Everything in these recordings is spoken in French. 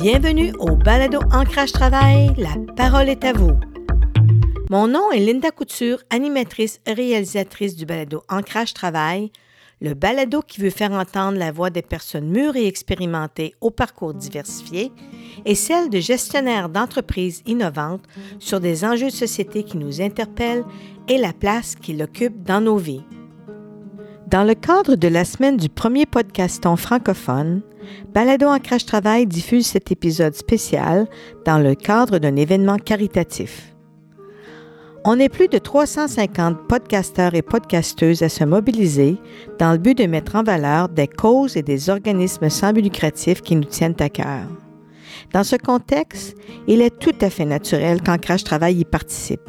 Bienvenue au Balado Ancrage Travail. La parole est à vous. Mon nom est Linda Couture, animatrice et réalisatrice du Balado Ancrage Travail, le balado qui veut faire entendre la voix des personnes mûres et expérimentées au parcours diversifié et celle de gestionnaires d'entreprises innovantes sur des enjeux de société qui nous interpellent et la place qu'ils occupent dans nos vies. Dans le cadre de la semaine du premier podcaston francophone, Balado Ancrage Travail diffuse cet épisode spécial dans le cadre d'un événement caritatif. On est plus de 350 podcasteurs et podcasteuses à se mobiliser dans le but de mettre en valeur des causes et des organismes sans but lucratif qui nous tiennent à cœur. Dans ce contexte, il est tout à fait naturel qu'Ancrage Travail y participe.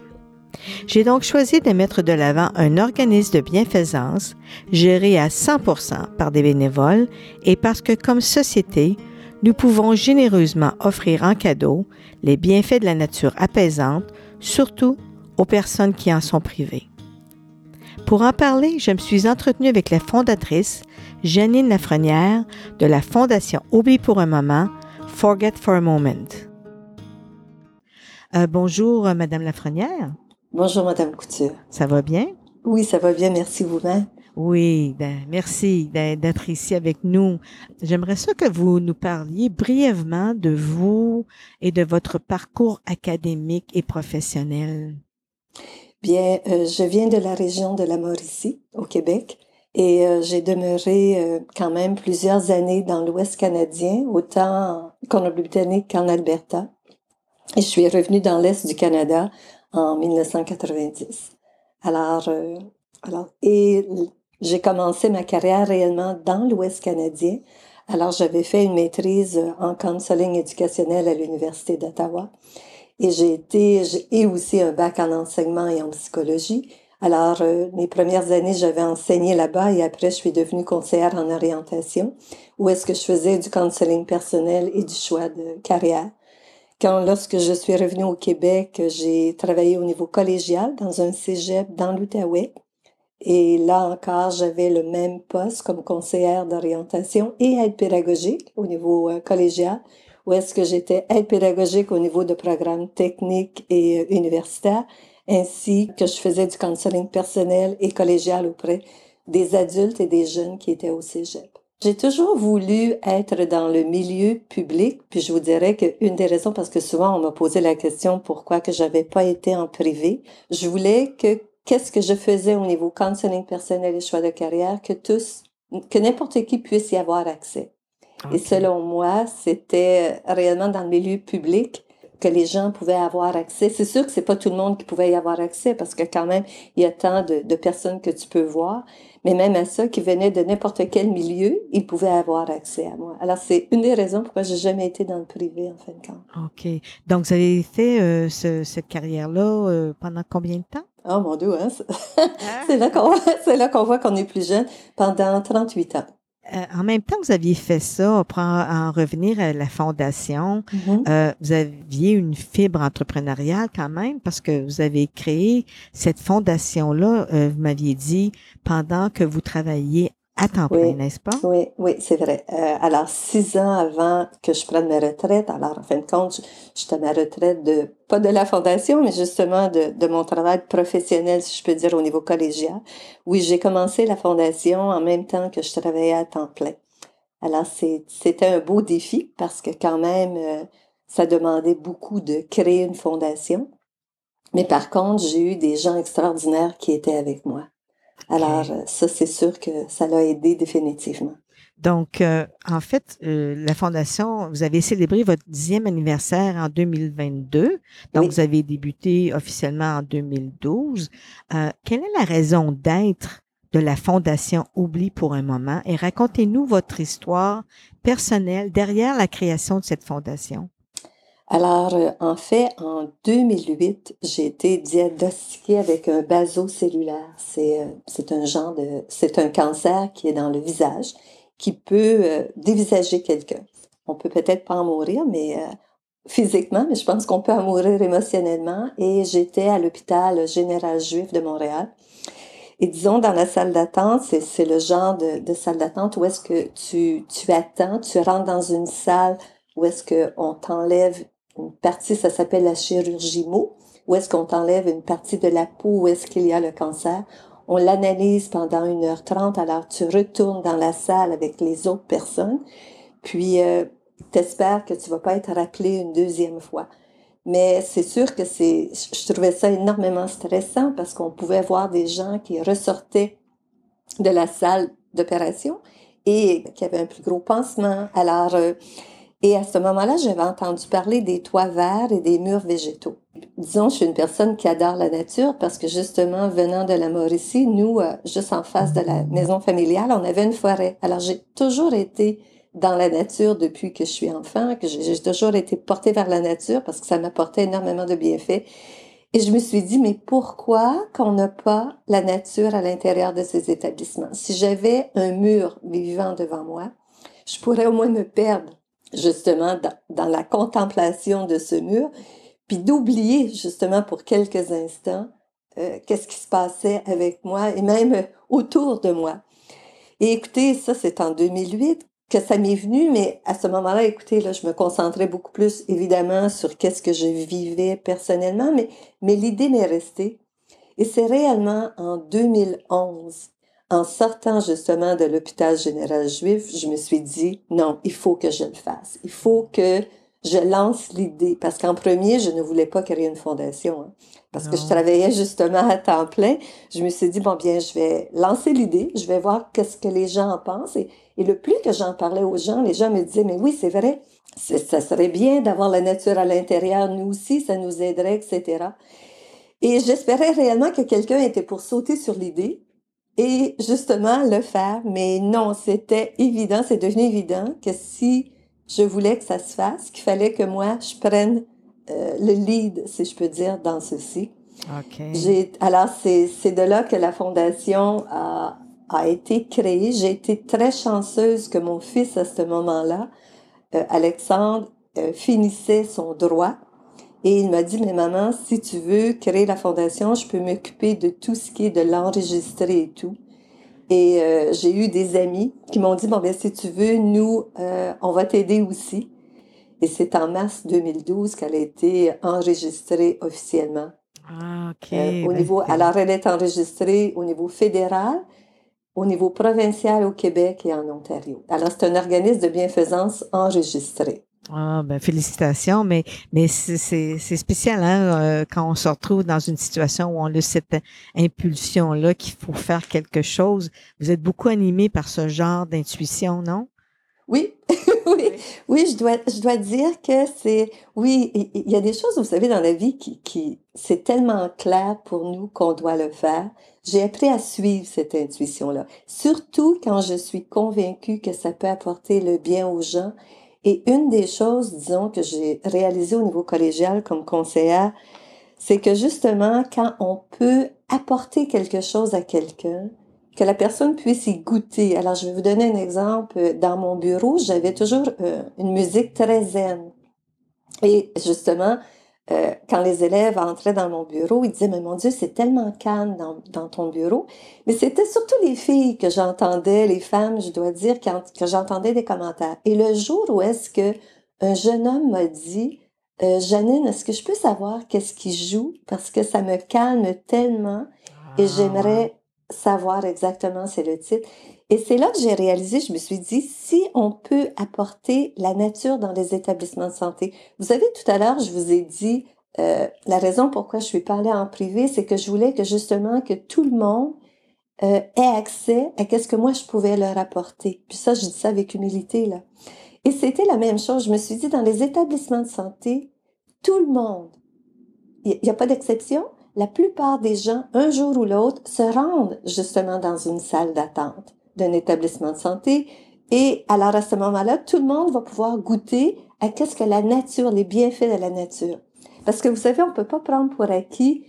J'ai donc choisi de mettre de l'avant un organisme de bienfaisance géré à 100% par des bénévoles et parce que comme société, nous pouvons généreusement offrir en cadeau les bienfaits de la nature apaisante, surtout aux personnes qui en sont privées. Pour en parler, je me suis entretenue avec la fondatrice, Janine Lafrenière, de la Fondation Oublie pour un moment, Forget for a Moment. Euh, bonjour, euh, Madame Lafrenière. Bonjour, Madame Couture. Ça va bien? Oui, ça va bien, merci vous-même. Oui, ben, merci d'être ici avec nous. J'aimerais ça que vous nous parliez brièvement de vous et de votre parcours académique et professionnel. Bien, euh, je viens de la région de la Mauricie, au Québec, et euh, j'ai demeuré euh, quand même plusieurs années dans l'Ouest canadien, autant en Colombie-Britannique qu'en Alberta. Et je suis revenue dans l'Est du Canada en 1990. Alors, euh, alors et j'ai commencé ma carrière réellement dans l'Ouest canadien. Alors, j'avais fait une maîtrise en counseling éducationnel à l'Université d'Ottawa. Et j'ai été, et aussi un bac en enseignement et en psychologie. Alors, euh, mes premières années, j'avais enseigné là-bas et après, je suis devenue conseillère en orientation, où est-ce que je faisais du counseling personnel et du choix de carrière. Quand, lorsque je suis revenue au Québec, j'ai travaillé au niveau collégial dans un cégep dans l'Outaouais. Et là encore, j'avais le même poste comme conseillère d'orientation et aide pédagogique au niveau euh, collégial, où est-ce que j'étais aide pédagogique au niveau de programmes techniques et euh, universitaires, ainsi que je faisais du counseling personnel et collégial auprès des adultes et des jeunes qui étaient au cégep. J'ai toujours voulu être dans le milieu public, puis je vous dirais qu'une des raisons, parce que souvent on m'a posé la question pourquoi que j'avais pas été en privé, je voulais que qu'est-ce que je faisais au niveau counseling personnel et choix de carrière, que tous, que n'importe qui puisse y avoir accès. Et selon moi, c'était réellement dans le milieu public que les gens pouvaient avoir accès. C'est sûr que c'est pas tout le monde qui pouvait y avoir accès parce que quand même, il y a tant de, de personnes que tu peux voir. Mais même à ça, qui venaient de n'importe quel milieu, ils pouvaient avoir accès à moi. Alors, c'est une des raisons pourquoi j'ai jamais été dans le privé, en fin de compte. OK. Donc, vous avez fait euh, ce, cette carrière-là euh, pendant combien de temps? Oh mon Dieu, hein? c'est là qu'on là qu'on voit qu'on est plus jeune, pendant 38 ans. Euh, en même temps que vous aviez fait ça, pour en, revenir à la fondation, mm-hmm. euh, vous aviez une fibre entrepreneuriale quand même parce que vous avez créé cette fondation-là, euh, vous m'aviez dit, pendant que vous travailliez à temps plein, n'est-ce pas? Oui, oui, c'est vrai. Euh, alors, six ans avant que je prenne ma retraite, alors en fin de compte, j'étais à ma retraite de, pas de la fondation, mais justement de, de mon travail professionnel, si je peux dire, au niveau collégial. Oui, j'ai commencé la fondation en même temps que je travaillais à temps plein. Alors, c'était un beau défi parce que quand même, euh, ça demandait beaucoup de créer une fondation. Mais par contre, j'ai eu des gens extraordinaires qui étaient avec moi. Alors, euh, ça, c'est sûr que ça l'a aidé définitivement. Donc, euh, en fait, euh, la Fondation, vous avez célébré votre dixième anniversaire en 2022. Donc, vous avez débuté officiellement en 2012. quelle est la raison d'être de la Fondation Oublie pour un moment? Et racontez-nous votre histoire personnelle derrière la création de cette fondation. Alors, euh, en fait, en 2008, j'ai été diagnostiquée avec un basocellulaire. C'est, euh, c'est un genre de, c'est un cancer qui est dans le visage, qui peut euh, dévisager quelqu'un. On peut peut-être pas en mourir, mais physiquement, mais je pense qu'on peut en mourir émotionnellement. Et j'étais à l'hôpital général juif de Montréal. Et disons, dans la salle d'attente, c'est, c'est le genre de, de salle d'attente où est-ce que tu, tu attends, tu rentres dans une salle où est-ce qu'on t'enlève une partie, ça s'appelle la chirurgie mot, où est-ce qu'on t'enlève une partie de la peau, où est-ce qu'il y a le cancer. On l'analyse pendant 1h30, alors tu retournes dans la salle avec les autres personnes, puis euh, t'espères que tu vas pas être rappelé une deuxième fois. Mais c'est sûr que c'est, je trouvais ça énormément stressant parce qu'on pouvait voir des gens qui ressortaient de la salle d'opération et qui avaient un plus gros pansement. Alors, euh, et à ce moment-là, j'avais entendu parler des toits verts et des murs végétaux. Disons, je suis une personne qui adore la nature parce que justement, venant de la Mauricie, nous, euh, juste en face de la maison familiale, on avait une forêt. Alors, j'ai toujours été dans la nature depuis que je suis enfant, que j'ai toujours été portée vers la nature parce que ça m'apportait énormément de bienfaits. Et je me suis dit, mais pourquoi qu'on n'a pas la nature à l'intérieur de ces établissements? Si j'avais un mur vivant devant moi, je pourrais au moins me perdre justement dans, dans la contemplation de ce mur, puis d'oublier justement pour quelques instants euh, qu'est-ce qui se passait avec moi et même autour de moi. Et écoutez, ça c'est en 2008 que ça m'est venu, mais à ce moment-là, écoutez, là, je me concentrais beaucoup plus évidemment sur qu'est-ce que je vivais personnellement, mais, mais l'idée m'est restée. Et c'est réellement en 2011, en sortant justement de l'hôpital général juif, je me suis dit, non, il faut que je le fasse. Il faut que je lance l'idée. Parce qu'en premier, je ne voulais pas créer une fondation. Hein, parce que je travaillais justement à temps plein. Je me suis dit, bon, bien, je vais lancer l'idée. Je vais voir qu'est-ce que les gens en pensent. Et et le plus que j'en parlais aux gens, les gens me disaient, mais oui, c'est vrai, ça serait bien d'avoir la nature à l'intérieur, nous aussi, ça nous aiderait, etc. Et j'espérais réellement que quelqu'un était pour sauter sur l'idée et justement le faire, mais non, c'était évident, c'est devenu évident que si je voulais que ça se fasse, qu'il fallait que moi, je prenne euh, le lead, si je peux dire, dans ceci. Okay. Alors, c'est de là que la Fondation a, a été créé. J'ai été très chanceuse que mon fils, à ce moment-là, euh, Alexandre, euh, finissait son droit. Et il m'a dit, mais maman, si tu veux créer la fondation, je peux m'occuper de tout ce qui est de l'enregistrer et tout. Et euh, j'ai eu des amis qui m'ont dit, bon, ben si tu veux, nous, on va t'aider aussi. Et c'est en mars 2012 qu'elle a été enregistrée officiellement. Ah, OK. au niveau, alors, elle est enregistrée au niveau fédéral, au niveau provincial au Québec et en Ontario. Alors, c'est un organisme de bienfaisance enregistré. Ah, ben félicitations, mais, mais c'est spécial hein, euh, quand on se retrouve dans une situation où on a cette impulsion-là qu'il faut faire quelque chose. Vous êtes beaucoup animé par ce genre d'intuition, non? Oui, oui, oui, je dois, je dois dire que c'est, oui, il y a des choses, vous savez, dans la vie qui, qui c'est tellement clair pour nous qu'on doit le faire. J'ai appris à suivre cette intuition-là, surtout quand je suis convaincue que ça peut apporter le bien aux gens. Et une des choses, disons, que j'ai réalisé au niveau collégial comme conseillère, c'est que justement, quand on peut apporter quelque chose à quelqu'un, que la personne puisse y goûter. Alors, je vais vous donner un exemple. Dans mon bureau, j'avais toujours euh, une musique très zen. Et justement, euh, quand les élèves entraient dans mon bureau, ils disaient, mais mon Dieu, c'est tellement calme dans, dans ton bureau. Mais c'était surtout les filles que j'entendais, les femmes, je dois dire, quand, que j'entendais des commentaires. Et le jour où est-ce que un jeune homme m'a dit, euh, Janine, est-ce que je peux savoir qu'est-ce qui joue? Parce que ça me calme tellement et ah, j'aimerais savoir exactement, c'est le titre. Et c'est là que j'ai réalisé, je me suis dit, si on peut apporter la nature dans les établissements de santé. Vous savez, tout à l'heure, je vous ai dit, euh, la raison pourquoi je suis parlée en privé, c'est que je voulais que justement que tout le monde euh, ait accès à qu'est-ce que moi je pouvais leur apporter. Puis ça, je dis ça avec humilité, là. Et c'était la même chose. Je me suis dit, dans les établissements de santé, tout le monde, il n'y a pas d'exception, la plupart des gens, un jour ou l'autre, se rendent justement dans une salle d'attente d'un établissement de santé. Et alors à ce moment-là, tout le monde va pouvoir goûter à qu'est-ce que la nature, les bienfaits de la nature. Parce que vous savez, on peut pas prendre pour acquis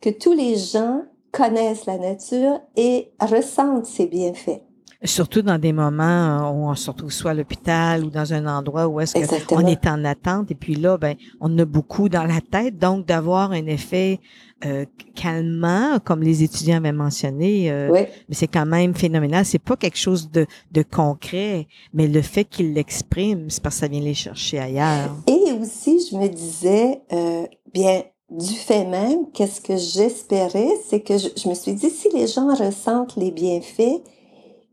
que tous les gens connaissent la nature et ressentent ses bienfaits. Surtout dans des moments où on se retrouve soit à l'hôpital ou dans un endroit où est-ce qu'on est en attente. Et puis là, ben, on a beaucoup dans la tête. Donc, d'avoir un effet euh, calmant, comme les étudiants avaient mentionné, euh, mais c'est quand même phénoménal. C'est pas quelque chose de, de concret, mais le fait qu'ils l'expriment, c'est parce que ça vient les chercher ailleurs. Et aussi, je me disais, euh, bien, du fait même, qu'est-ce que j'espérais, c'est que je, je, me suis dit, si les gens ressentent les bienfaits,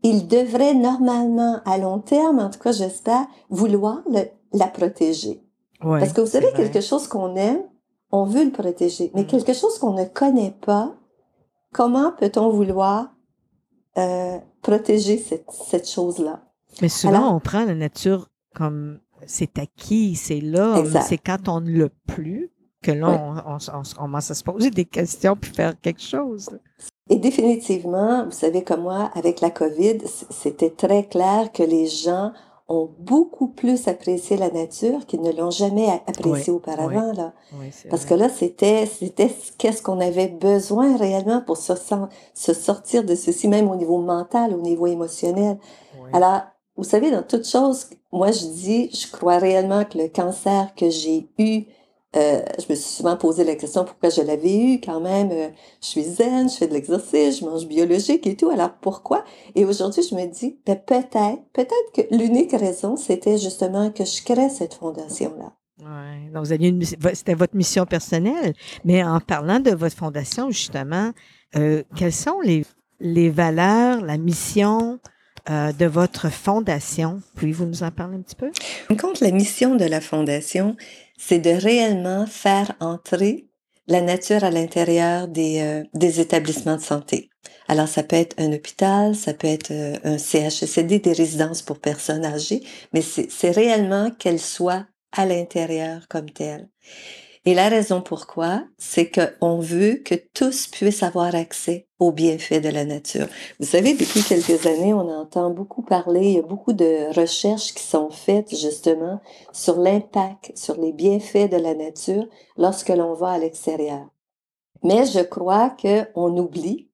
ils devraient normalement, à long terme, en tout cas j'espère, vouloir la protéger. Parce que vous savez, quelque chose qu'on aime, on veut le protéger. Mais mm. quelque chose qu'on ne connaît pas, comment peut-on vouloir euh, protéger cette, cette chose-là? Mais souvent, on prend la nature comme c'est acquis, c'est là, c'est quand on ne l'a plus que là, on, on, on, commence à se poser des questions puis faire quelque chose. Et définitivement, vous savez comme moi, avec la COVID, c'était très clair que les gens ont beaucoup plus apprécié la nature qu'ils ne l'ont jamais apprécié auparavant là. Parce que là, c'était c'était qu'est-ce qu'on avait besoin réellement pour se, se sortir de ceci même au niveau mental, au niveau émotionnel. Alors, vous savez, dans toute chose, moi je dis, je crois réellement que le cancer que j'ai eu euh, je me suis souvent posé la question pourquoi je l'avais eu quand même. Euh, je suis zen, je fais de l'exercice, je mange biologique et tout. Alors pourquoi? Et aujourd'hui, je me dis, ben, peut-être, peut-être que l'unique raison, c'était justement que je crée cette fondation-là. Ouais. Donc, vous aviez une, c'était votre mission personnelle. Mais en parlant de votre fondation, justement, euh, quelles sont les, les valeurs, la mission, euh, de votre fondation? Pouvez-vous nous en parler un petit peu? Compte la mission de la fondation, c'est de réellement faire entrer la nature à l'intérieur des, euh, des établissements de santé. Alors, ça peut être un hôpital, ça peut être euh, un CHSLD, des résidences pour personnes âgées, mais c'est réellement qu'elle soit à l'intérieur comme telle. Et la raison pourquoi, c'est qu'on veut que tous puissent avoir accès aux bienfaits de la nature. Vous savez, depuis quelques années, on entend beaucoup parler, il y a beaucoup de recherches qui sont faites justement sur l'impact, sur les bienfaits de la nature lorsque l'on va à l'extérieur. Mais je crois qu'on oublie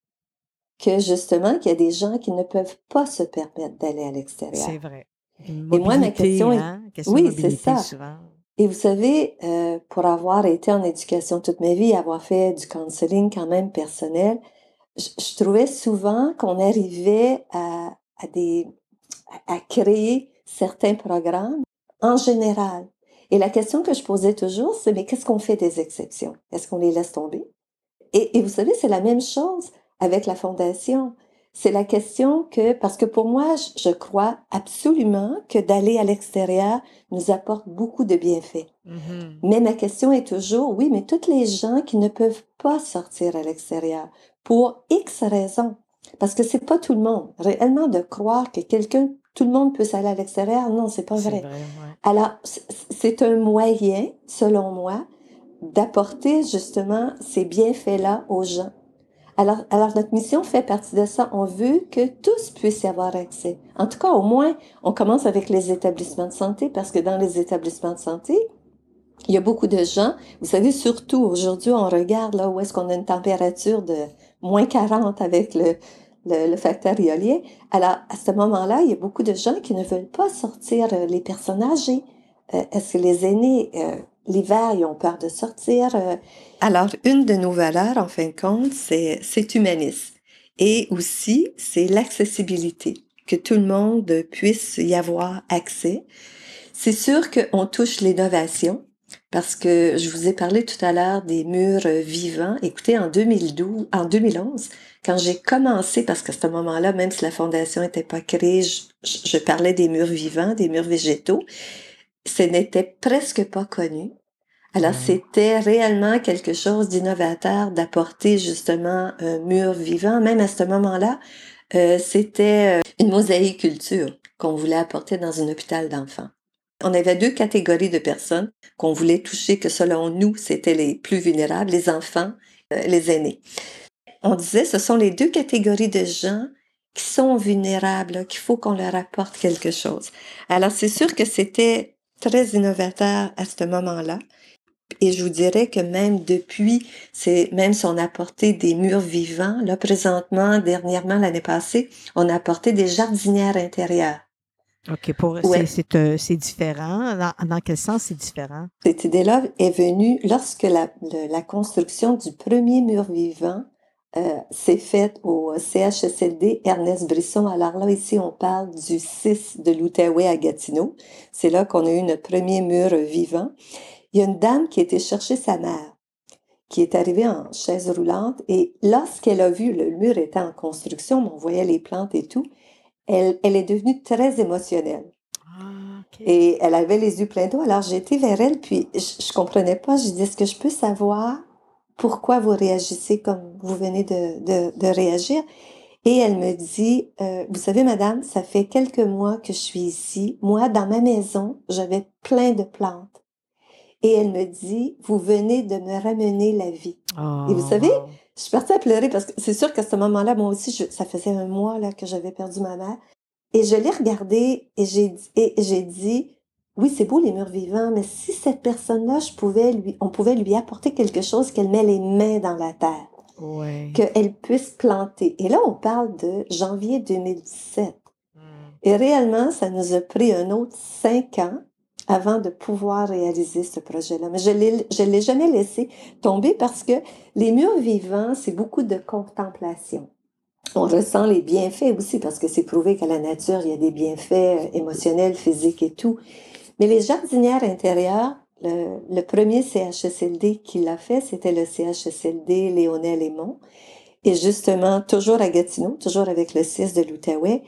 que justement, qu'il y a des gens qui ne peuvent pas se permettre d'aller à l'extérieur. C'est vrai. Et moi, ma question est... Hein? oui, c'est ça. Et vous savez, euh, pour avoir été en éducation toute ma vie, avoir fait du counseling quand même personnel, je, trouvais souvent qu'on arrivait à, créer certains programmes en général. Et la question que je posais toujours, c'est mais qu'est-ce qu'on fait des exceptions? Est-ce qu'on les laisse tomber? Et vous savez, c'est la même chose avec la fondation. C'est la question que, parce que pour moi, je crois absolument que d'aller à l'extérieur nous apporte beaucoup de bienfaits. Mm-hmm. Mais ma question est toujours, oui, mais toutes les gens qui ne peuvent pas sortir à l'extérieur pour X raisons, parce que c'est pas tout le monde. Réellement de croire que quelqu'un, tout le monde peut aller à l'extérieur, non, c'est pas vrai. vrai Alors, c'est un moyen, selon moi, d'apporter justement ces bienfaits-là aux gens. Alors, alors notre mission fait partie de ça. On veut que tous puissent y avoir accès. En tout cas, au moins, on commence avec les établissements de santé parce que dans les établissements de santé, il y a beaucoup de gens. Vous savez, surtout aujourd'hui, on regarde là où est-ce qu'on a une température de moins 40 avec le, le, facteur iolien. Alors, à ce moment-là, il y a beaucoup de gens qui ne veulent pas sortir euh, les personnes âgées. Euh, est-ce que les aînés, euh, l'hiver, ils ont peur de sortir? Alors, une de nos valeurs, en fin de compte, c'est, c'est humanisme. Et aussi, c'est l'accessibilité, que tout le monde puisse y avoir accès. C'est sûr qu'on touche l'innovation, parce que je vous ai parlé tout à l'heure des murs vivants. Écoutez, en 2012, en 2011, quand j'ai commencé, parce qu'à ce moment-là, même si la fondation n'était pas créée, je, je, parlais des murs vivants, des murs végétaux, ce n'était presque pas connu. Alors, c'était réellement quelque chose d'innovateur d'apporter justement un mur vivant. Même à ce moment-là, euh, c'était euh, une mosaïculture qu'on voulait apporter dans un hôpital d'enfants. On avait deux catégories de personnes qu'on voulait toucher, que selon nous, c'était les plus vulnérables, les enfants, euh, les aînés. On disait, ce sont les deux catégories de gens qui sont vulnérables, qu'il faut qu'on leur apporte quelque chose. Alors, c'est sûr que c'était très innovateur à ce moment-là. Et je vous dirais que même depuis, c'est même si on a apporté des murs vivants, là présentement, dernièrement l'année passée, on a apporté des jardinières intérieures. OK, pour c'est euh, c'est différent. Dans, dans, quel sens c'est différent? Cette idée-là est venue lorsque la, la construction du premier mur vivant euh, s'est faite au CHSLD Ernest Brisson. Alors là, ici, on parle du 6 de l'Outaouais à Gatineau. C'est là qu'on a eu notre premier mur vivant. Il y a une dame qui était chercher sa mère, qui est arrivée en chaise roulante, et lorsqu'elle a vu le mur était en construction, on voyait les plantes et tout, elle, elle est devenue très émotionnelle. Ah, et elle avait les yeux pleins d'eau. Alors j'ai été vers elle, puis je, je comprenais pas. Je dis est-ce que je peux savoir pourquoi vous réagissez comme vous venez de, de, de réagir? Et elle me dit euh, vous savez, madame, ça fait quelques mois que je suis ici. Moi, dans ma maison, j'avais plein de plantes. Et elle me dit, vous venez de me ramener la vie. Et vous savez, oh. je suis partie à pleurer parce que c'est sûr qu'à ce moment-là, moi aussi, ça faisait un mois là, que j'avais perdu ma mère. Et je l'ai regardé et j'ai dit, oui, c'est beau les murs vivants, mais si cette personne-là, je pouvais lui, on pouvait lui apporter quelque chose qu'elle met les mains dans la terre, ouais. qu'elle puisse planter. Et là, on parle de janvier 2017. Hmm. Et réellement, ça nous a pris un autre cinq ans avant de pouvoir réaliser ce projet-là. Mais je ne l'ai jamais laissé tomber parce que les murs vivants, c'est beaucoup de contemplation. On ressent les bienfaits aussi parce que c'est prouvé qu'à la nature, il y a des bienfaits euh, émotionnels, physiques et tout. Mais les jardinières intérieures, le, le premier CHSLD qui l'a fait, c'était le CHSLD Léonel Aymon. Et justement, toujours à Gatineau, toujours avec le 6 de l'Outaouais,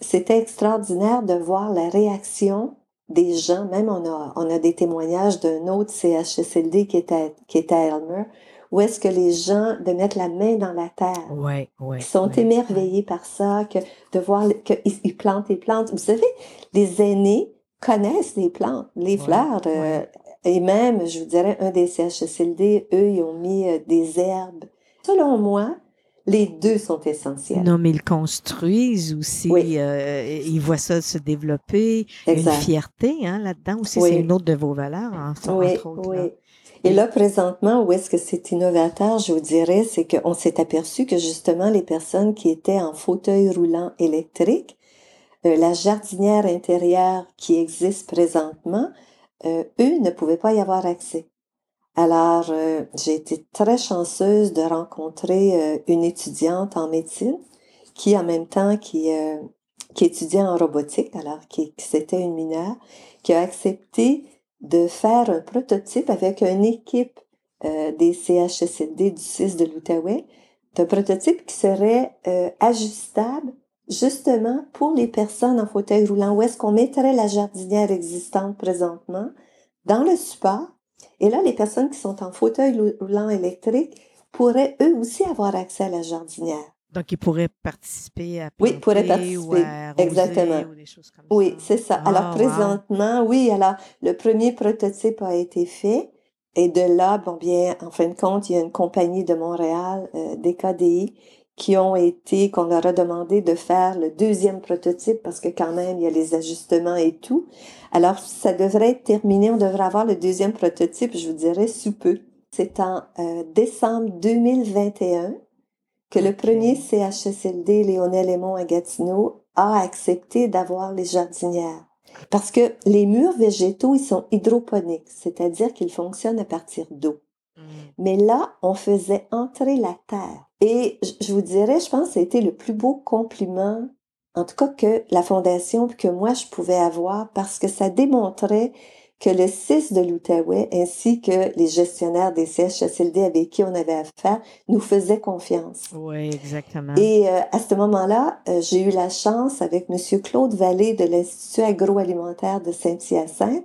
c'était extraordinaire de voir la réaction des gens, même on a, on a des témoignages d'un autre CHSLD qui est à, qui est à Elmer, où est-ce que les gens de mettre la main dans la terre, ouais, ouais, sont émerveillés par ça, que de voir qu'ils plantent et plantes. Vous savez, les aînés connaissent les plantes, les fleurs, euh, et même, je vous dirais, un des CHSLD, eux, ils ont mis euh, des herbes. Selon moi, les deux sont essentiels. Non, mais ils construisent aussi. Euh, ils voient ça se développer. Une fierté hein, là-dedans aussi. C'est une autre de vos valeurs, hein, oui, oui. Et là, présentement, où est-ce que c'est innovateur, je vous dirais, c'est qu'on s'est aperçu que justement, les personnes qui étaient en fauteuil roulant électrique, euh, la jardinière intérieure qui existe présentement, euh, eux ne pouvaient pas y avoir accès. Alors, euh, j'ai été très chanceuse de rencontrer euh, une étudiante en médecine qui, en même temps, qui, euh, étudiait en robotique, alors qui, c'était une mineure, qui a accepté de faire un prototype avec une équipe des CHSLD du 6 de l'Outaouais, d'un prototype qui serait ajustable justement pour les personnes en fauteuil roulant, où est-ce qu'on mettrait la jardinière existante présentement dans le support et là, les personnes qui sont en fauteuil roulant électrique pourraient eux aussi avoir accès à la jardinière. Donc, ils pourraient participer à Oui, pourraient participer. Ou à Exactement. Ou des choses comme oui, c'est ça. alors, ah, présentement, oui, alors, le premier prototype a été fait. Et de là, bon, bien, en fin de compte, il y a une compagnie de Montréal, euh, DKDI, qui ont été, qu'on leur a demandé de faire le deuxième prototype parce que quand même, il y a les ajustements et tout. Alors, ça devrait être terminé. On devrait avoir le deuxième prototype, je vous dirais, sous peu. C'est en euh, décembre 2021 que le premier CHSLD Léonel Aymon à Gatineau a accepté d'avoir les jardinières. Parce que les murs végétaux, ils sont hydroponiques, c'est-à-dire qu'ils fonctionnent à partir d'eau. Mm. Mais là, on faisait entrer la terre. Et je vous dirais, je pense que été le plus beau compliment, en tout cas que la fondation, que moi je pouvais avoir, parce que ça démontrait que le 6 de l'Outaouais, ainsi que les gestionnaires des CHSLD avec qui on avait affaire, nous faisaient confiance. Oui, exactement. Et euh, à ce moment-là, euh, j'ai eu la chance avec Monsieur Claude Vallée de l'Institut agroalimentaire de Saint-Hyacinthe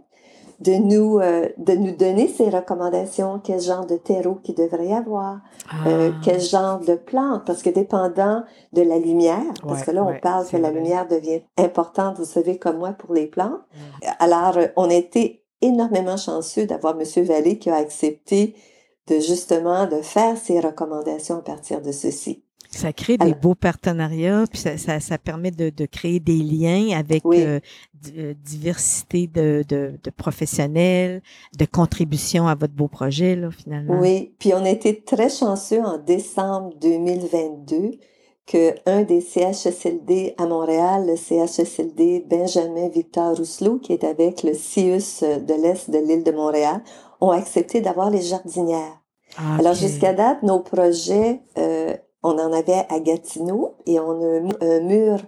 de nous euh, de nous donner ces recommandations, quel genre de terreau qu'il devrait y avoir, euh, ah. quel genre de plantes, parce que dépendant de la lumière, parce que là on parle que la lumière devient importante, vous savez comme moi pour les plantes. Alors euh, on a été énormément chanceux d'avoir Monsieur Vallée qui a accepté de justement de faire ces recommandations à partir de ceci. Ça crée des beaux partenariats, puis ça, ça, ça permet de, de, créer des liens avec euh, euh, diversité de, de, de, professionnels, de contributions à votre beau projet, là, finalement. Oui, puis on a été très chanceux en décembre 2022 que un des CHSLD à Montréal, le CHSLD Benjamin Victor Rousselot, qui est avec le CIUS de l'Est de l'île de Montréal, ont accepté d'avoir les jardinières. Ah, Alors jusqu'à date, nos projets euh, on en avait à Gatineau et on a un mur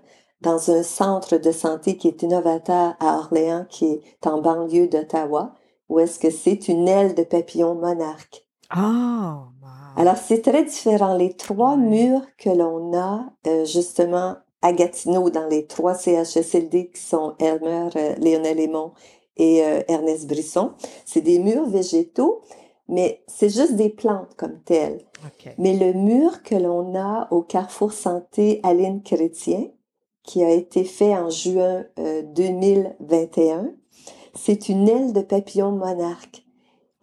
dans un centre de santé qui est innovateur à Orléans, qui est en banlieue d'Ottawa, où est-ce que c'est une aile de papillon monarque. Ah! Alors, c'est très différent. Les trois murs que l'on a, euh, justement, à Gatineau, dans les trois CHSLD qui sont Elmer, euh, Léonel Aymon et euh, Ernest Brisson, c'est des murs végétaux, mais c'est juste des plantes comme telles. Mais le mur que l'on a au Carrefour Santé Aline Chrétien, qui a été fait en juin 2021, euh, c'est une aile de papillon monarque.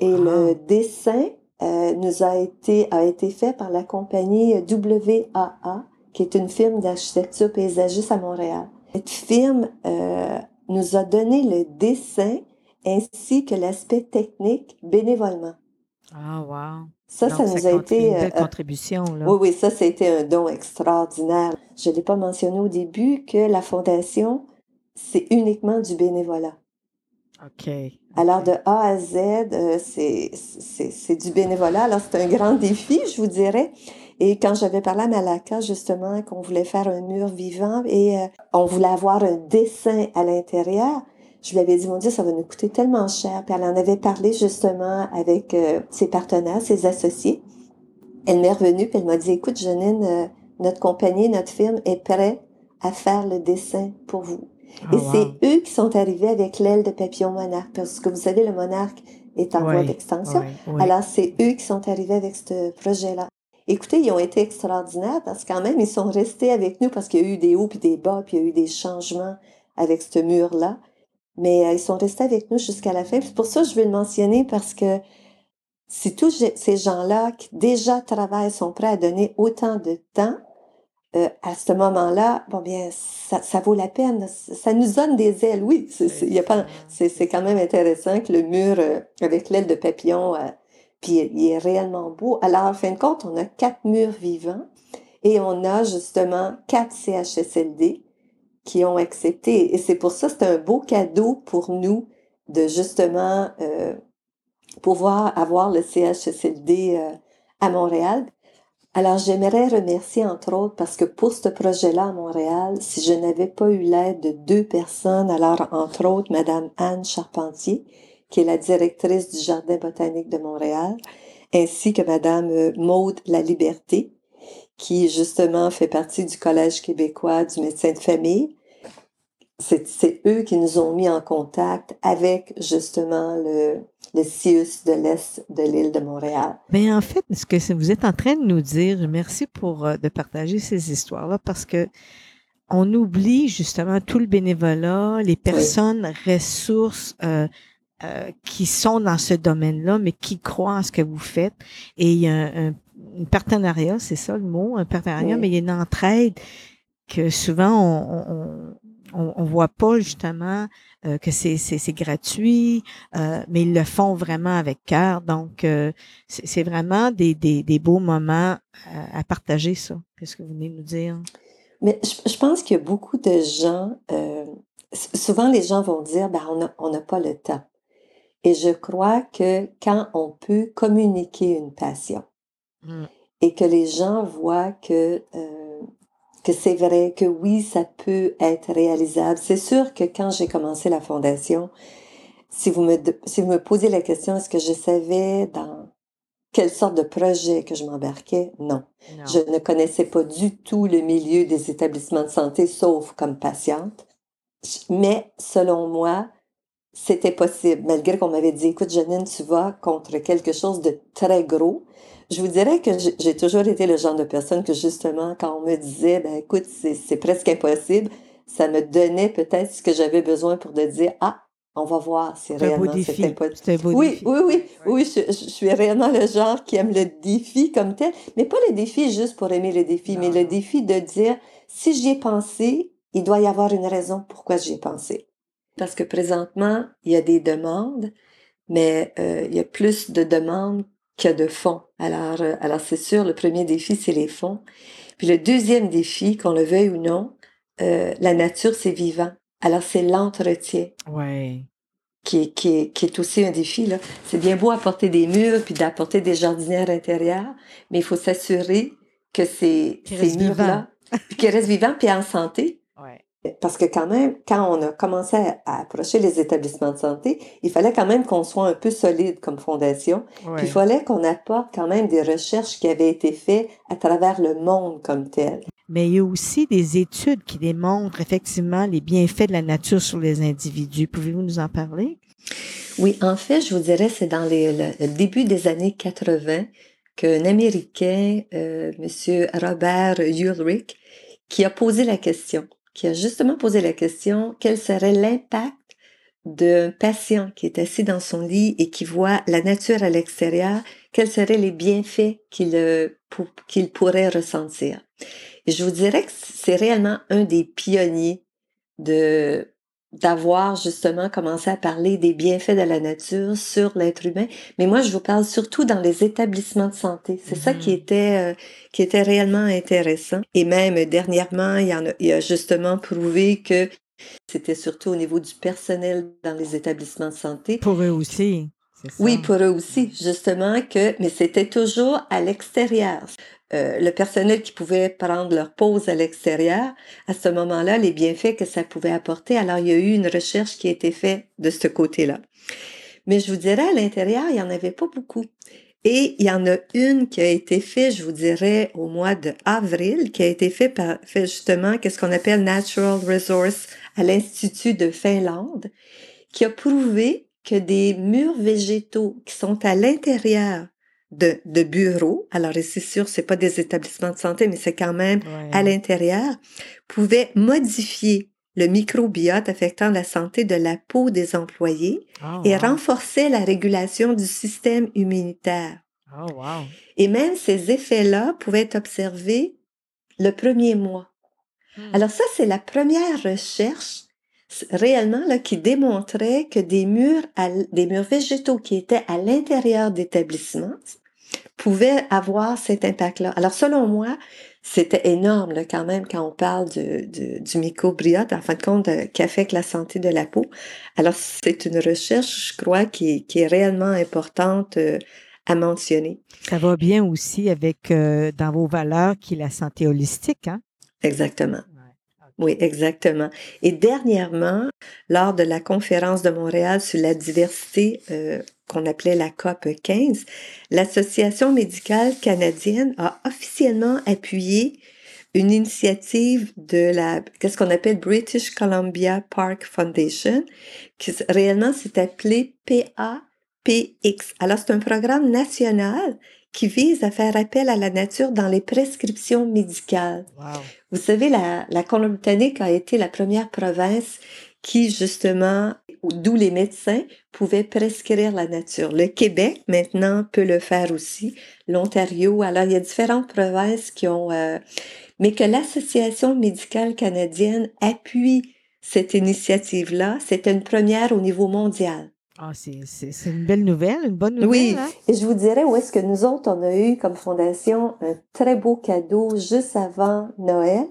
Et le ah. dessin euh, nous a été, a été fait par la compagnie WAA, qui est une firme d'architecture paysagiste à Montréal. Cette firme euh, nous a donné le dessin ainsi que l'aspect technique bénévolement. Ah, wow. Ça, ça nous a été. Une belle euh, contribution, là. Oui, oui, ça, été un don extraordinaire. Je ne l'ai pas mentionné au début que la Fondation, c'est uniquement du bénévolat. OK. Alors, de A à Z, euh, c'est du bénévolat. Alors, c'est un grand défi, je vous dirais. Et quand j'avais parlé à Malaka, justement, qu'on voulait faire un mur vivant et euh, on voulait avoir un dessin à l'intérieur, je lui avais dit, mon Dieu, ça va nous coûter tellement cher. Puis elle en avait parlé justement avec euh, ses partenaires, ses associés. Elle m'est revenue, puis elle m'a dit, écoute, Janine, euh, notre compagnie, notre firme est prête à faire le dessin pour vous. Ah, Et c'est eux qui sont arrivés avec l'aile de papillon monarque, parce que vous savez, le monarque est en voie d'extension. Alors, c'est eux qui sont arrivés avec ce projet-là. Écoutez, ils ont été extraordinaires parce que quand même, ils sont restés avec nous parce qu'il y a eu des hauts puis des bas, puis il y a eu des changements avec ce mur-là. Mais euh, ils sont restés avec nous jusqu'à la fin. C'est pour ça que je veux le mentionner parce que si tous ces gens-là qui déjà travaillent sont prêts à donner autant de temps, euh, à ce moment-là, bon bien, ça, ça, vaut la peine. Ça nous donne des ailes, oui. C'est, y a pas, c'est, c'est quand même intéressant que le mur euh, avec l'aile de papillon, euh, puis il est réellement beau. Alors, en fin de compte, on a quatre murs vivants et on a justement quatre CHSLD qui ont accepté. Et c'est pour ça, c'est un beau cadeau pour nous de justement euh, pouvoir avoir le CHSLD euh, à Montréal. Alors, j'aimerais remercier entre autres parce que pour ce projet-là à Montréal, si je n'avais pas eu l'aide de deux personnes, alors entre autres Madame Anne Charpentier, qui est la directrice du Jardin botanique de Montréal, ainsi que Madame euh, Maude La Liberté, qui justement fait partie du Collège québécois du médecin de famille, c'est eux qui nous ont mis en contact avec justement le, le CIUS de l'Est de l'île de Montréal. Mais en fait, ce que vous êtes en train de nous dire, merci pour euh, de partager ces histoires-là parce que on oublie justement tout le bénévolat, les personnes ressources euh, euh, qui sont dans ce domaine-là, mais qui croient en ce que vous faites. Et il y a un, un partenariat, c'est ça le mot, un partenariat, mais il y a une entraide que souvent on, on, on, on voit pas justement euh, que c'est, c'est, gratuit, euh, mais ils le font vraiment avec cœur. Donc, euh, c'est, vraiment des, des, des, beaux moments à, partager, ça. Qu'est-ce que vous venez de nous dire? Mais je, pense a beaucoup de gens, souvent les gens vont dire, ben, on n'a on a pas le temps. Et je crois que quand on peut communiquer une passion mmh. et que les gens voient que que c'est vrai, que oui, ça peut être réalisable. C'est sûr que quand j'ai commencé la fondation, si vous me, si vous me posez la question, est-ce que je savais dans quelle sorte de projet que je m'embarquais? Non. Je ne connaissais pas du tout le milieu des établissements de santé, sauf comme patiente. Mais selon moi, c'était possible, malgré qu'on m'avait dit, écoute, Janine, tu vas contre quelque chose de très gros. Je vous dirais que j'ai toujours été le genre de personne que justement, quand on me disait, ben écoute, c'est presque impossible, ça me donnait peut-être ce que j'avais besoin pour de dire, ah, on va voir si C'est un beau réellement défi. c'est impossible. Beau Oui, défi. oui, oui, oui, je, je suis réellement le genre qui aime le défi comme tel, mais pas le défi juste pour aimer le défi, Non, mais le défi de dire, si j'y ai pensé, il doit y avoir une raison pourquoi j'y ai pensé. Parce que présentement, il y a des demandes, mais euh, il y a plus de demandes qu'il y a de fonds. Alors, euh, alors c'est sûr, le premier défi, c'est les fonds. Puis le deuxième défi, qu'on le veuille ou non, euh, la nature, c'est vivant. Alors, c'est l'entretien Ouais. qui est, qui qui est aussi un défi. Là. C'est bien beau apporter des murs puis d'apporter des jardinières intérieures, mais il faut s'assurer que ces, ces murs-là, puis qu'ils restent vivants puis en santé. Parce que quand même, quand on a commencé à, approcher les établissements de santé, il fallait quand même qu'on soit un peu solide comme fondation. Puis il fallait qu'on apporte quand même des recherches qui avaient été faites à travers le monde comme tel. Mais il y a aussi des études qui démontrent effectivement les bienfaits de la nature sur les individus. Pouvez-vous nous en parler? Oui, en fait, je vous dirais, c'est dans les, le, début des années 80 qu'un Américain, euh, Monsieur Robert Ulrich, qui a posé la question, qui a justement posé la question, quel serait l'impact d'un patient qui est assis dans son lit et qui voit la nature à l'extérieur, quels seraient les bienfaits qu'il euh, pourrait ressentir? Je vous dirais que c'est réellement un des pionniers de d'avoir justement commencé à parler des bienfaits de la nature sur l'être humain. Mais moi, je vous parle surtout dans les établissements de santé. C'est ça qui Mhm. était euh, qui était réellement intéressant. Et même dernièrement, il y en a, il a justement prouvé que c'était surtout au niveau du personnel dans les établissements de santé. Pour eux aussi. ça. Oui, pour eux aussi, justement que, mais c'était toujours à l'extérieur. Euh, le personnel qui pouvait prendre leur pause à l'extérieur, à ce moment-là, les bienfaits que ça pouvait apporter. Alors, il y a eu une recherche qui a été faite de ce côté-là. Mais je vous dirais, à l'intérieur, il n'y en avait pas beaucoup. Et il y en a une qui a été faite, je vous dirais, au mois de avril, qui a été fait par, fait justement, qu'est-ce qu'on appelle Natural Resource à l'Institut de Finlande, qui a prouvé que des murs végétaux qui sont à l'intérieur de, de bureaux, alors c'est sûr, c'est pas des établissements de santé, mais c'est quand même Ouais. à l'intérieur, pouvaient modifier le microbiote affectant la santé de la peau des employés Oh, et wow. renforçait la régulation du système immunitaire. Oh, wow. Et même ces effets-là pouvaient être observés le premier mois. Hmm. Alors ça, c'est la première recherche réellement là, qui démontrait que des murs, à des murs végétaux qui étaient à l'intérieur d'établissements pouvaient avoir cet impact-là. Alors selon moi, c'était énorme là, quand même quand on parle de- du microbiote, en fin de compte, euh, qui affecte la santé de la peau. Alors c'est une recherche, je crois, qui, est- qui est réellement importante euh, à mentionner. Ça va bien aussi avec euh, dans vos valeurs qui est la santé holistique, hein? Exactement. Oui, exactement. Et dernièrement, lors de la conférence de Montréal sur la diversité euh, qu'on appelait la COP 15, l'Association médicale canadienne a officiellement appuyé une initiative de la, qu'est-ce qu'on appelle British Columbia Park Foundation, qui réellement s'est appelé PAPX. Alors, c'est un programme national qui vise à faire appel à la nature dans les prescriptions médicales. Wow. Vous savez, la, la Colombie-Britannique a été la première province qui, justement, d'où les médecins pouvaient prescrire la nature. Le Québec, maintenant, peut le faire aussi. L'Ontario. Alors, il y a différentes provinces qui ont... euh, mais que l'Association médicale canadienne appuie cette initiative-là, c'est une première au niveau mondial. Ah, c'est, une belle nouvelle, une bonne nouvelle. Oui, hein? et je vous dirais où est-ce que nous autres, on a eu comme fondation un très beau cadeau juste avant Noël.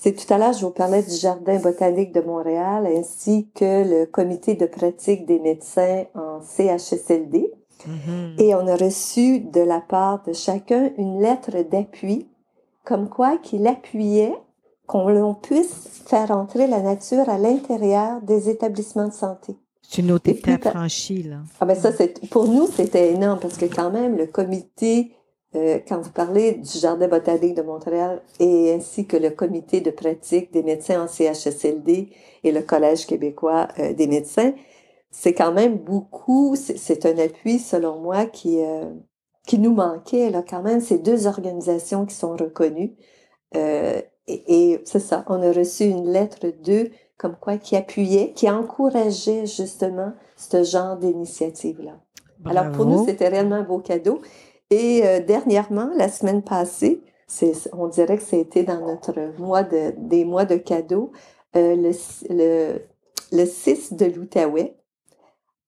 C'est tout à l'heure, je vous parlais du Jardin botanique de Montréal ainsi que le comité de pratique des médecins en CHSLD. Mhm. Et on a reçu de la part de chacun une lettre d'appui, comme quoi qu'il appuyait qu'on puisse faire entrer la nature à l'intérieur des établissements de santé. C'est une autre étape franchie, là. Ah ben ça, c'est pour nous, c'était énorme parce que quand même, le comité, euh, quand vous parlez du Jardin botanique de Montréal et ainsi que le comité de pratique des médecins en CHSLD et le Collège québécois euh, des médecins, c'est quand même beaucoup, c'est un appui, selon moi, qui, euh, qui nous manquait, là, quand même, ces deux organisations qui sont reconnues. Et et c'est ça, on a reçu une lettre d'eux comme quoi qui appuyait, qui encourageait justement ce genre d'initiative-là. Alors pour nous, c'était réellement un beau cadeau. Et euh, dernièrement, la semaine passée, on dirait que c'était dans notre mois de, des mois de cadeaux, euh, le, le, le 6 de l'Outaouais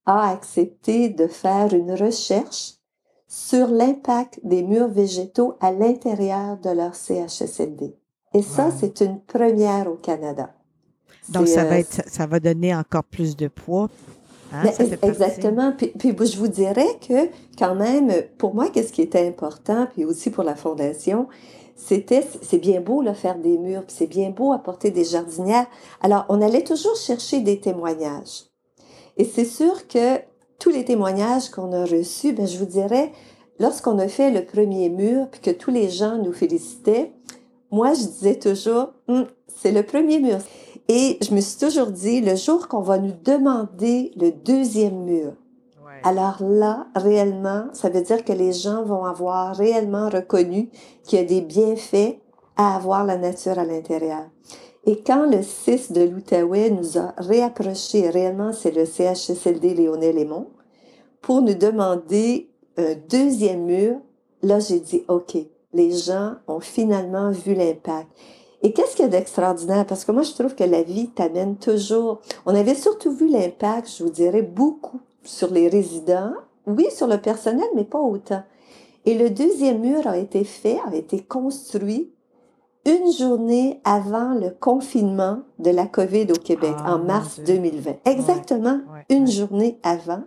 a accepté de faire une recherche sur l'impact des murs végétaux à l'intérieur de leur CHSLD. Et ça, c'est une première au Canada. Donc, ça va, euh, être, ça va donner encore plus de poids. Hein, exactement. Puis, puis, je vous dirais que quand même, pour moi, qu'est-ce qui était important, puis aussi pour la Fondation, c'était, c'est bien beau là, faire des murs, puis c'est bien beau apporter des jardinières. Alors, on allait toujours chercher des témoignages. Et c'est sûr que tous les témoignages qu'on a reçus, ben, je vous dirais, lorsqu'on a fait le premier mur, puis que tous les gens nous félicitaient, moi, je disais toujours, hum, c'est le premier mur. Et je me suis toujours dit, le jour qu'on va nous demander le deuxième mur, alors là, réellement, ça veut dire que les gens vont avoir réellement reconnu qu'il y a des bienfaits à avoir la nature à l'intérieur. Et quand le 6 de l'Outaouais nous a réapproché, réellement c'est le CHSLD Léonel Lémont, pour nous demander un deuxième mur, là j'ai dit, OK, les gens ont finalement vu l'impact. Et qu'est-ce qu'il y a d'extraordinaire? Parce que moi, je trouve que la vie t'amène toujours. On avait surtout vu l'impact, je vous dirais, beaucoup sur les résidents. Oui, sur le personnel, mais pas autant. Et le deuxième mur a été fait, a été construit une journée avant le confinement de la COVID au Québec, ah, en mars 2020. Exactement une journée avant.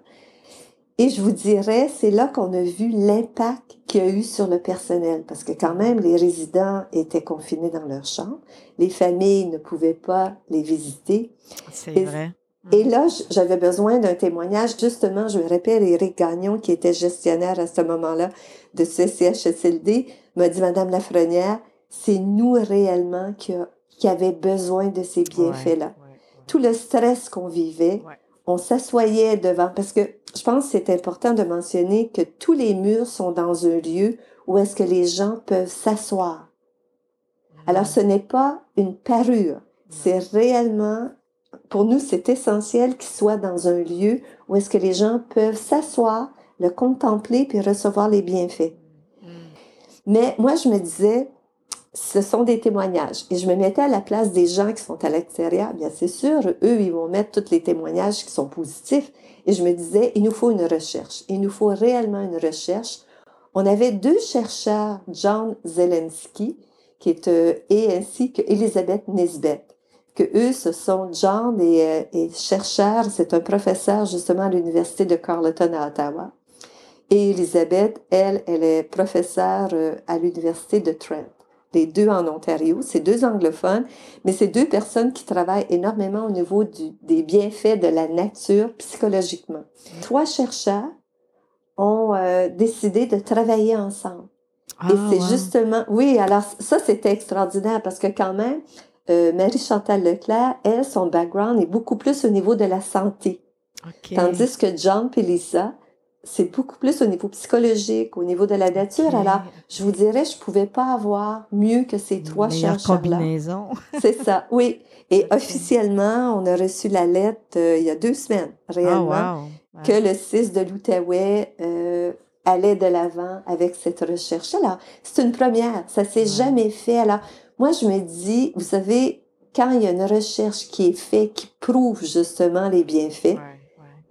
Et je vous dirais, c'est là qu'on a vu l'impact qu'il y a eu sur le personnel, parce que quand même, les résidents étaient confinés dans leur chambre, les familles ne pouvaient pas les visiter. C'est vrai. Et là, j'avais besoin d'un témoignage. Justement, je me rappelle, Éric Gagnon, qui était gestionnaire à ce moment-là de ce CHSLD, m'a dit, Madame Lafrenière, c'est nous réellement qui, qui avait besoin de ces bienfaits-là. Tout le stress qu'on vivait, on s'assoyait devant, parce que je pense que c'est important de mentionner que tous les murs sont dans un lieu où est-ce que les gens peuvent s'asseoir. Alors, ce n'est pas une parure, c'est réellement pour nous, c'est essentiel qu'il soit dans un lieu où est-ce que les gens peuvent s'asseoir, le contempler puis recevoir les bienfaits. Mm. Mais moi, je me disais, ce sont des témoignages. Et je me mettais à la place des gens qui sont à l'extérieur. Bien, c'est sûr, eux, ils vont mettre tous les témoignages qui sont positifs. Et je me disais, il nous faut une recherche. Il nous faut réellement une recherche. On avait deux chercheurs, John Zelensky, qui est, euh, et ainsi que Elisabeth Nisbet que eux, ce sont John et, euh, et chercheurs, c'est un professeur justement à l'Université de Carleton à Ottawa. Et Elisabeth, elle, elle est professeure euh, à l'Université de Trent. Les deux en Ontario, c'est deux anglophones, mais c'est deux personnes qui travaillent énormément au niveau du, des bienfaits de la nature psychologiquement. Trois chercheurs ont euh, décidé de travailler ensemble. et ah, c'est justement, oui, alors ça c'était extraordinaire parce que quand même, euh, Marie-Chantal Leclerc, elle, son background est beaucoup plus au niveau de la santé. Tandis que John et Lisa, c'est beaucoup plus au niveau psychologique, au niveau de la nature. Alors, je vous dirais, je pouvais pas avoir mieux que ces trois chercheurs-là. c'est ça, oui. Et officiellement, on a reçu la lettre euh, il y a deux semaines, réellement, ah, que le 6 de l'Outaouais euh, allait de l'avant avec cette recherche. Alors, c'est une première. Ça s'est jamais fait. Alors, moi, je me dis, vous savez, quand il y a une recherche qui est faite, qui prouve justement les bienfaits,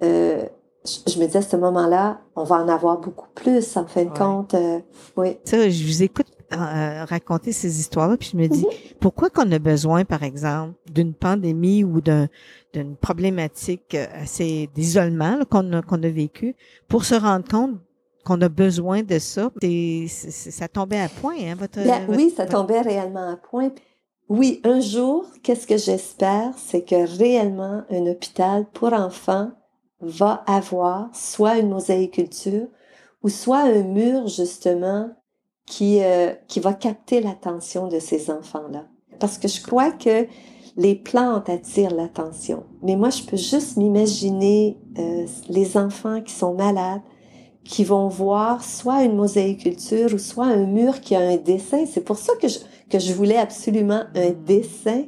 Euh, je me dis à ce moment-là, on va en avoir beaucoup plus, en fin de compte. Euh, oui. Ça, je vous écoute euh, raconter ces histoires-là, puis je me dis, mm-hmm. pourquoi qu'on a besoin, par exemple, d'une pandémie ou d'une problématique euh, assez d'isolement qu'on a, qu'on a vécu pour se rendre compte qu'on a besoin de ça? Et ça tombait à point, hein, votre, Oui, ça tombait réellement à point. Oui, un jour, qu'est-ce que j'espère, c'est que réellement un hôpital pour enfants va avoir soit une mosaïculture ou soit un mur justement qui euh, qui va capter l'attention de ces enfants-là. Parce que je crois que les plantes attirent l'attention. Mais moi, je peux juste m'imaginer euh, les enfants qui sont malades, qui vont voir soit une mosaïculture ou soit un mur qui a un dessin. C'est pour ça que je, que je voulais absolument un dessin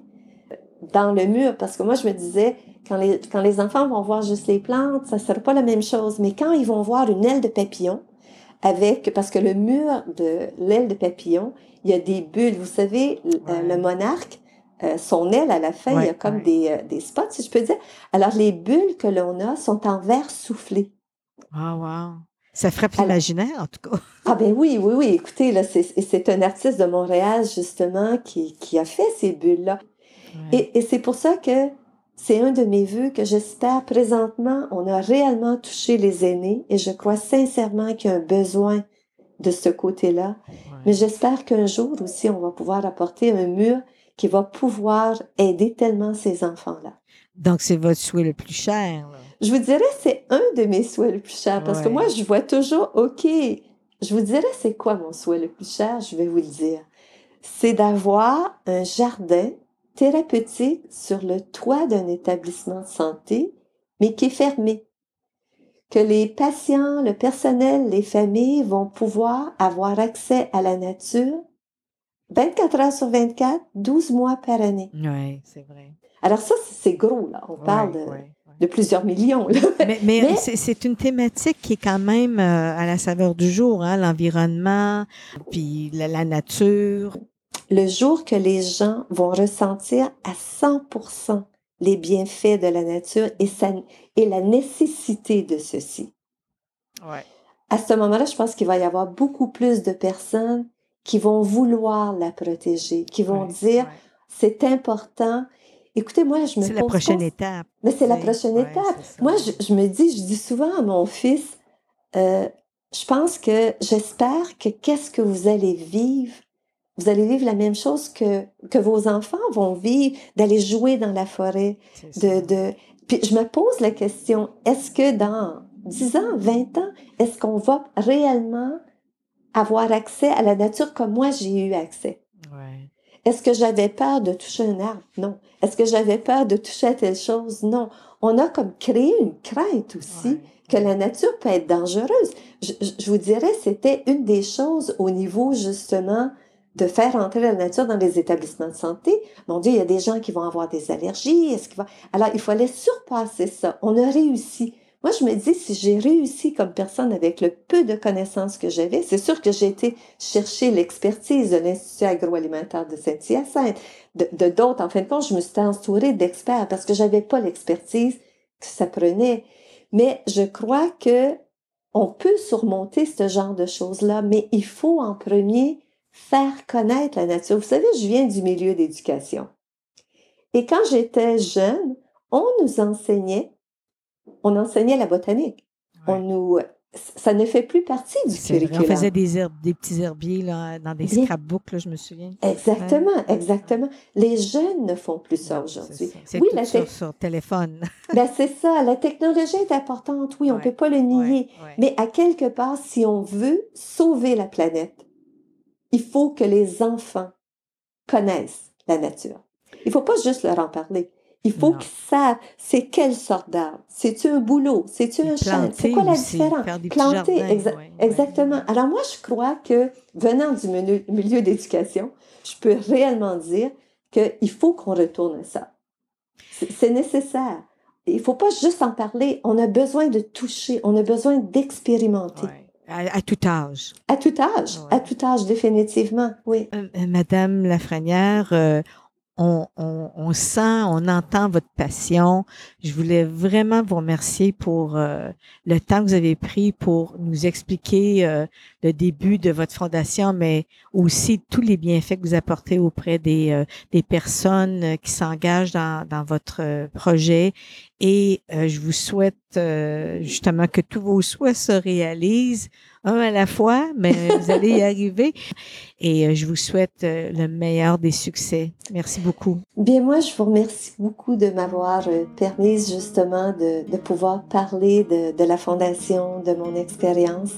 dans le mur, parce que moi, je me disais, quand les, quand les enfants vont voir juste les plantes, ça ne sera pas la même chose. Mais quand ils vont voir une aile de papillon, avec, parce que le mur de l'aile de papillon, il y a des bulles. Vous savez, euh, le monarque, euh, son aile à la fin, il y a comme des, euh, des spots, si je peux dire. Alors, les bulles que l'on a sont en verre soufflé. Ah, wow. Ça ferait plus imaginaire, en tout cas. Ah ben oui, oui, oui. Écoutez, là, c'est un artiste de Montréal, justement, qui, qui a fait ces bulles-là. Et, et c'est pour ça que c'est un de mes vœux que j'espère présentement, on a réellement touché les aînés et je crois sincèrement qu'il y a un besoin de ce côté-là. Mais j'espère qu'un jour aussi, on va pouvoir apporter un mur qui va pouvoir aider tellement ces enfants-là. Donc, c'est votre souhait le plus cher. Je vous dirais, c'est un de mes souhaits le plus cher parce que moi, je vois toujours, OK, je vous dirais, c'est quoi mon souhait le plus cher? Je vais vous le dire. C'est d'avoir un jardin thérapeutique sur le toit d'un établissement de santé, mais qui est fermé. Que les patients, le personnel, les familles vont pouvoir avoir accès à la nature 24 heures sur 24, 12 mois par année. Oui, c'est vrai. Alors ça, c'est gros, là. On parle de, plusieurs millions. Mais, c'est une thématique qui est quand même euh, à la saveur du jour, hein, l'environnement, puis la, nature le jour que les gens vont ressentir à 100% les bienfaits de la nature et, et la nécessité de ceci. À ce moment-là, je pense qu'il va y avoir beaucoup plus de personnes qui vont vouloir la protéger, qui vont dire c'est important. Écoutez, moi, je me C'est la prochaine étape. Mais c'est la prochaine étape. Moi, je, me dis, je dis souvent à mon fils, euh, je pense que j'espère que qu'est-ce que vous allez vivre vous allez vivre la même chose que, que vos enfants vont vivre, d'aller jouer dans la forêt. De, de... Puis je me pose la question, est-ce que dans 10 ans, 20 ans, est-ce qu'on va réellement avoir accès à la nature comme moi j'ai eu accès? Ouais. Est-ce que j'avais peur de toucher un arbre? Non. Est-ce que j'avais peur de toucher à telle chose? Non. On a comme créé une crainte aussi que la nature peut être dangereuse. Je, je vous dirais, c'était une des choses au niveau justement de faire entrer la nature dans les établissements de santé. Mon Dieu, il y a des gens qui vont avoir des allergies. Est-ce qu'il va... Alors, il fallait surpasser ça. On a réussi. Moi, je me dis, si j'ai réussi comme personne avec le peu de connaissances que j'avais, c'est sûr que j'ai été chercher l'expertise de l'Institut agroalimentaire de Saint-Hyacinthe, de d'autres. En fin de compte, je me suis entourée d'experts parce que j'avais pas l'expertise que ça prenait. Mais je crois que on peut surmonter ce genre de choses-là, mais il faut en premier faire connaître la nature. Vous savez, je viens du milieu d'éducation. Et quand j'étais jeune, on nous enseignait, on enseignait la botanique. On nous, ça ne fait plus partie du curriculum. On faisait des, herbes, des petits herbiers là, dans des scrapbooks, là, je me souviens. Exactement, exactement. Les jeunes ne font plus ça aujourd'hui. C'est oui, la sur, sur, téléphone. ben, c'est ça. La technologie est importante, oui, on ne peut pas le nier. Mais à quelque part, si on veut sauver la planète, il faut que les enfants connaissent la nature. Il faut pas juste leur en parler. Il faut qu'ils savent c'est quelle sorte d'arbre? C'est-tu un boulot? C'est-tu un chêne? C'est quoi la différence? Planter, exactement. Alors moi, je crois que venant du milieu, d'éducation, je peux réellement dire qu'il faut qu'on retourne à ça. C'est nécessaire. Il faut pas juste en parler. On a besoin de toucher. On a besoin d'expérimenter. À, tout âge. À tout âge, à tout âge, définitivement, oui. Euh, euh, Madame Lafrenière, euh, on, on, on, sent, on entend votre passion. Je voulais vraiment vous remercier pour euh, le temps que vous avez pris pour nous expliquer euh, le début de votre fondation, mais aussi tous les bienfaits que vous apportez auprès des, euh, des personnes qui s'engagent dans, dans votre projet. Et je vous souhaite justement que tous vos souhaits se réalisent un à la fois, mais vous allez y arriver. Et euh, je vous souhaite euh, le meilleur des succès. Merci beaucoup. Bien, moi, je vous remercie beaucoup de m'avoir euh, permis justement de, pouvoir parler de, la Fondation, de mon expérience.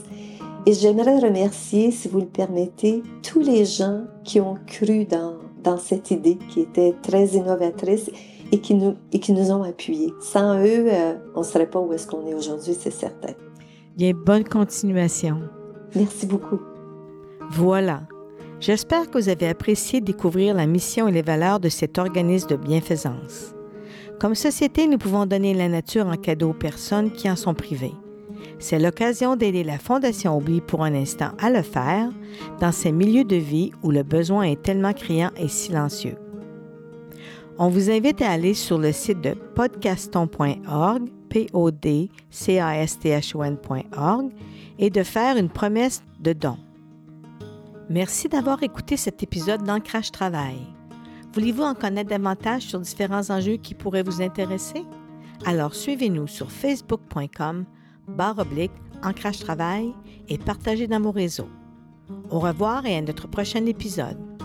Et j'aimerais remercier, si vous le permettez, tous les gens qui ont cru dans, cette idée qui était très innovatrice et qui nous ont appuyés. Sans eux, on ne serait pas où est-ce qu'on est aujourd'hui, c'est certain. Bien, bonne continuation. Merci beaucoup. Voilà. J'espère que vous avez apprécié découvrir la mission et les valeurs de cet organisme de bienfaisance. Comme société, nous pouvons donner la nature en cadeau aux personnes qui en sont privées. C'est l'occasion d'aider la Fondation Oubli pour un instant à le faire dans ces milieux de vie où le besoin est tellement criant et silencieux. On vous invite à aller sur le site de podcaston.org, et de faire une promesse de don. Merci d'avoir écouté cet épisode d'Ancrage Travail. Voulez-vous en connaître davantage sur différents enjeux qui pourraient vous intéresser? Alors suivez-nous sur facebook.com barre oblique Ancrage Travail et partagez dans vos réseaux. Au revoir et à notre prochain épisode.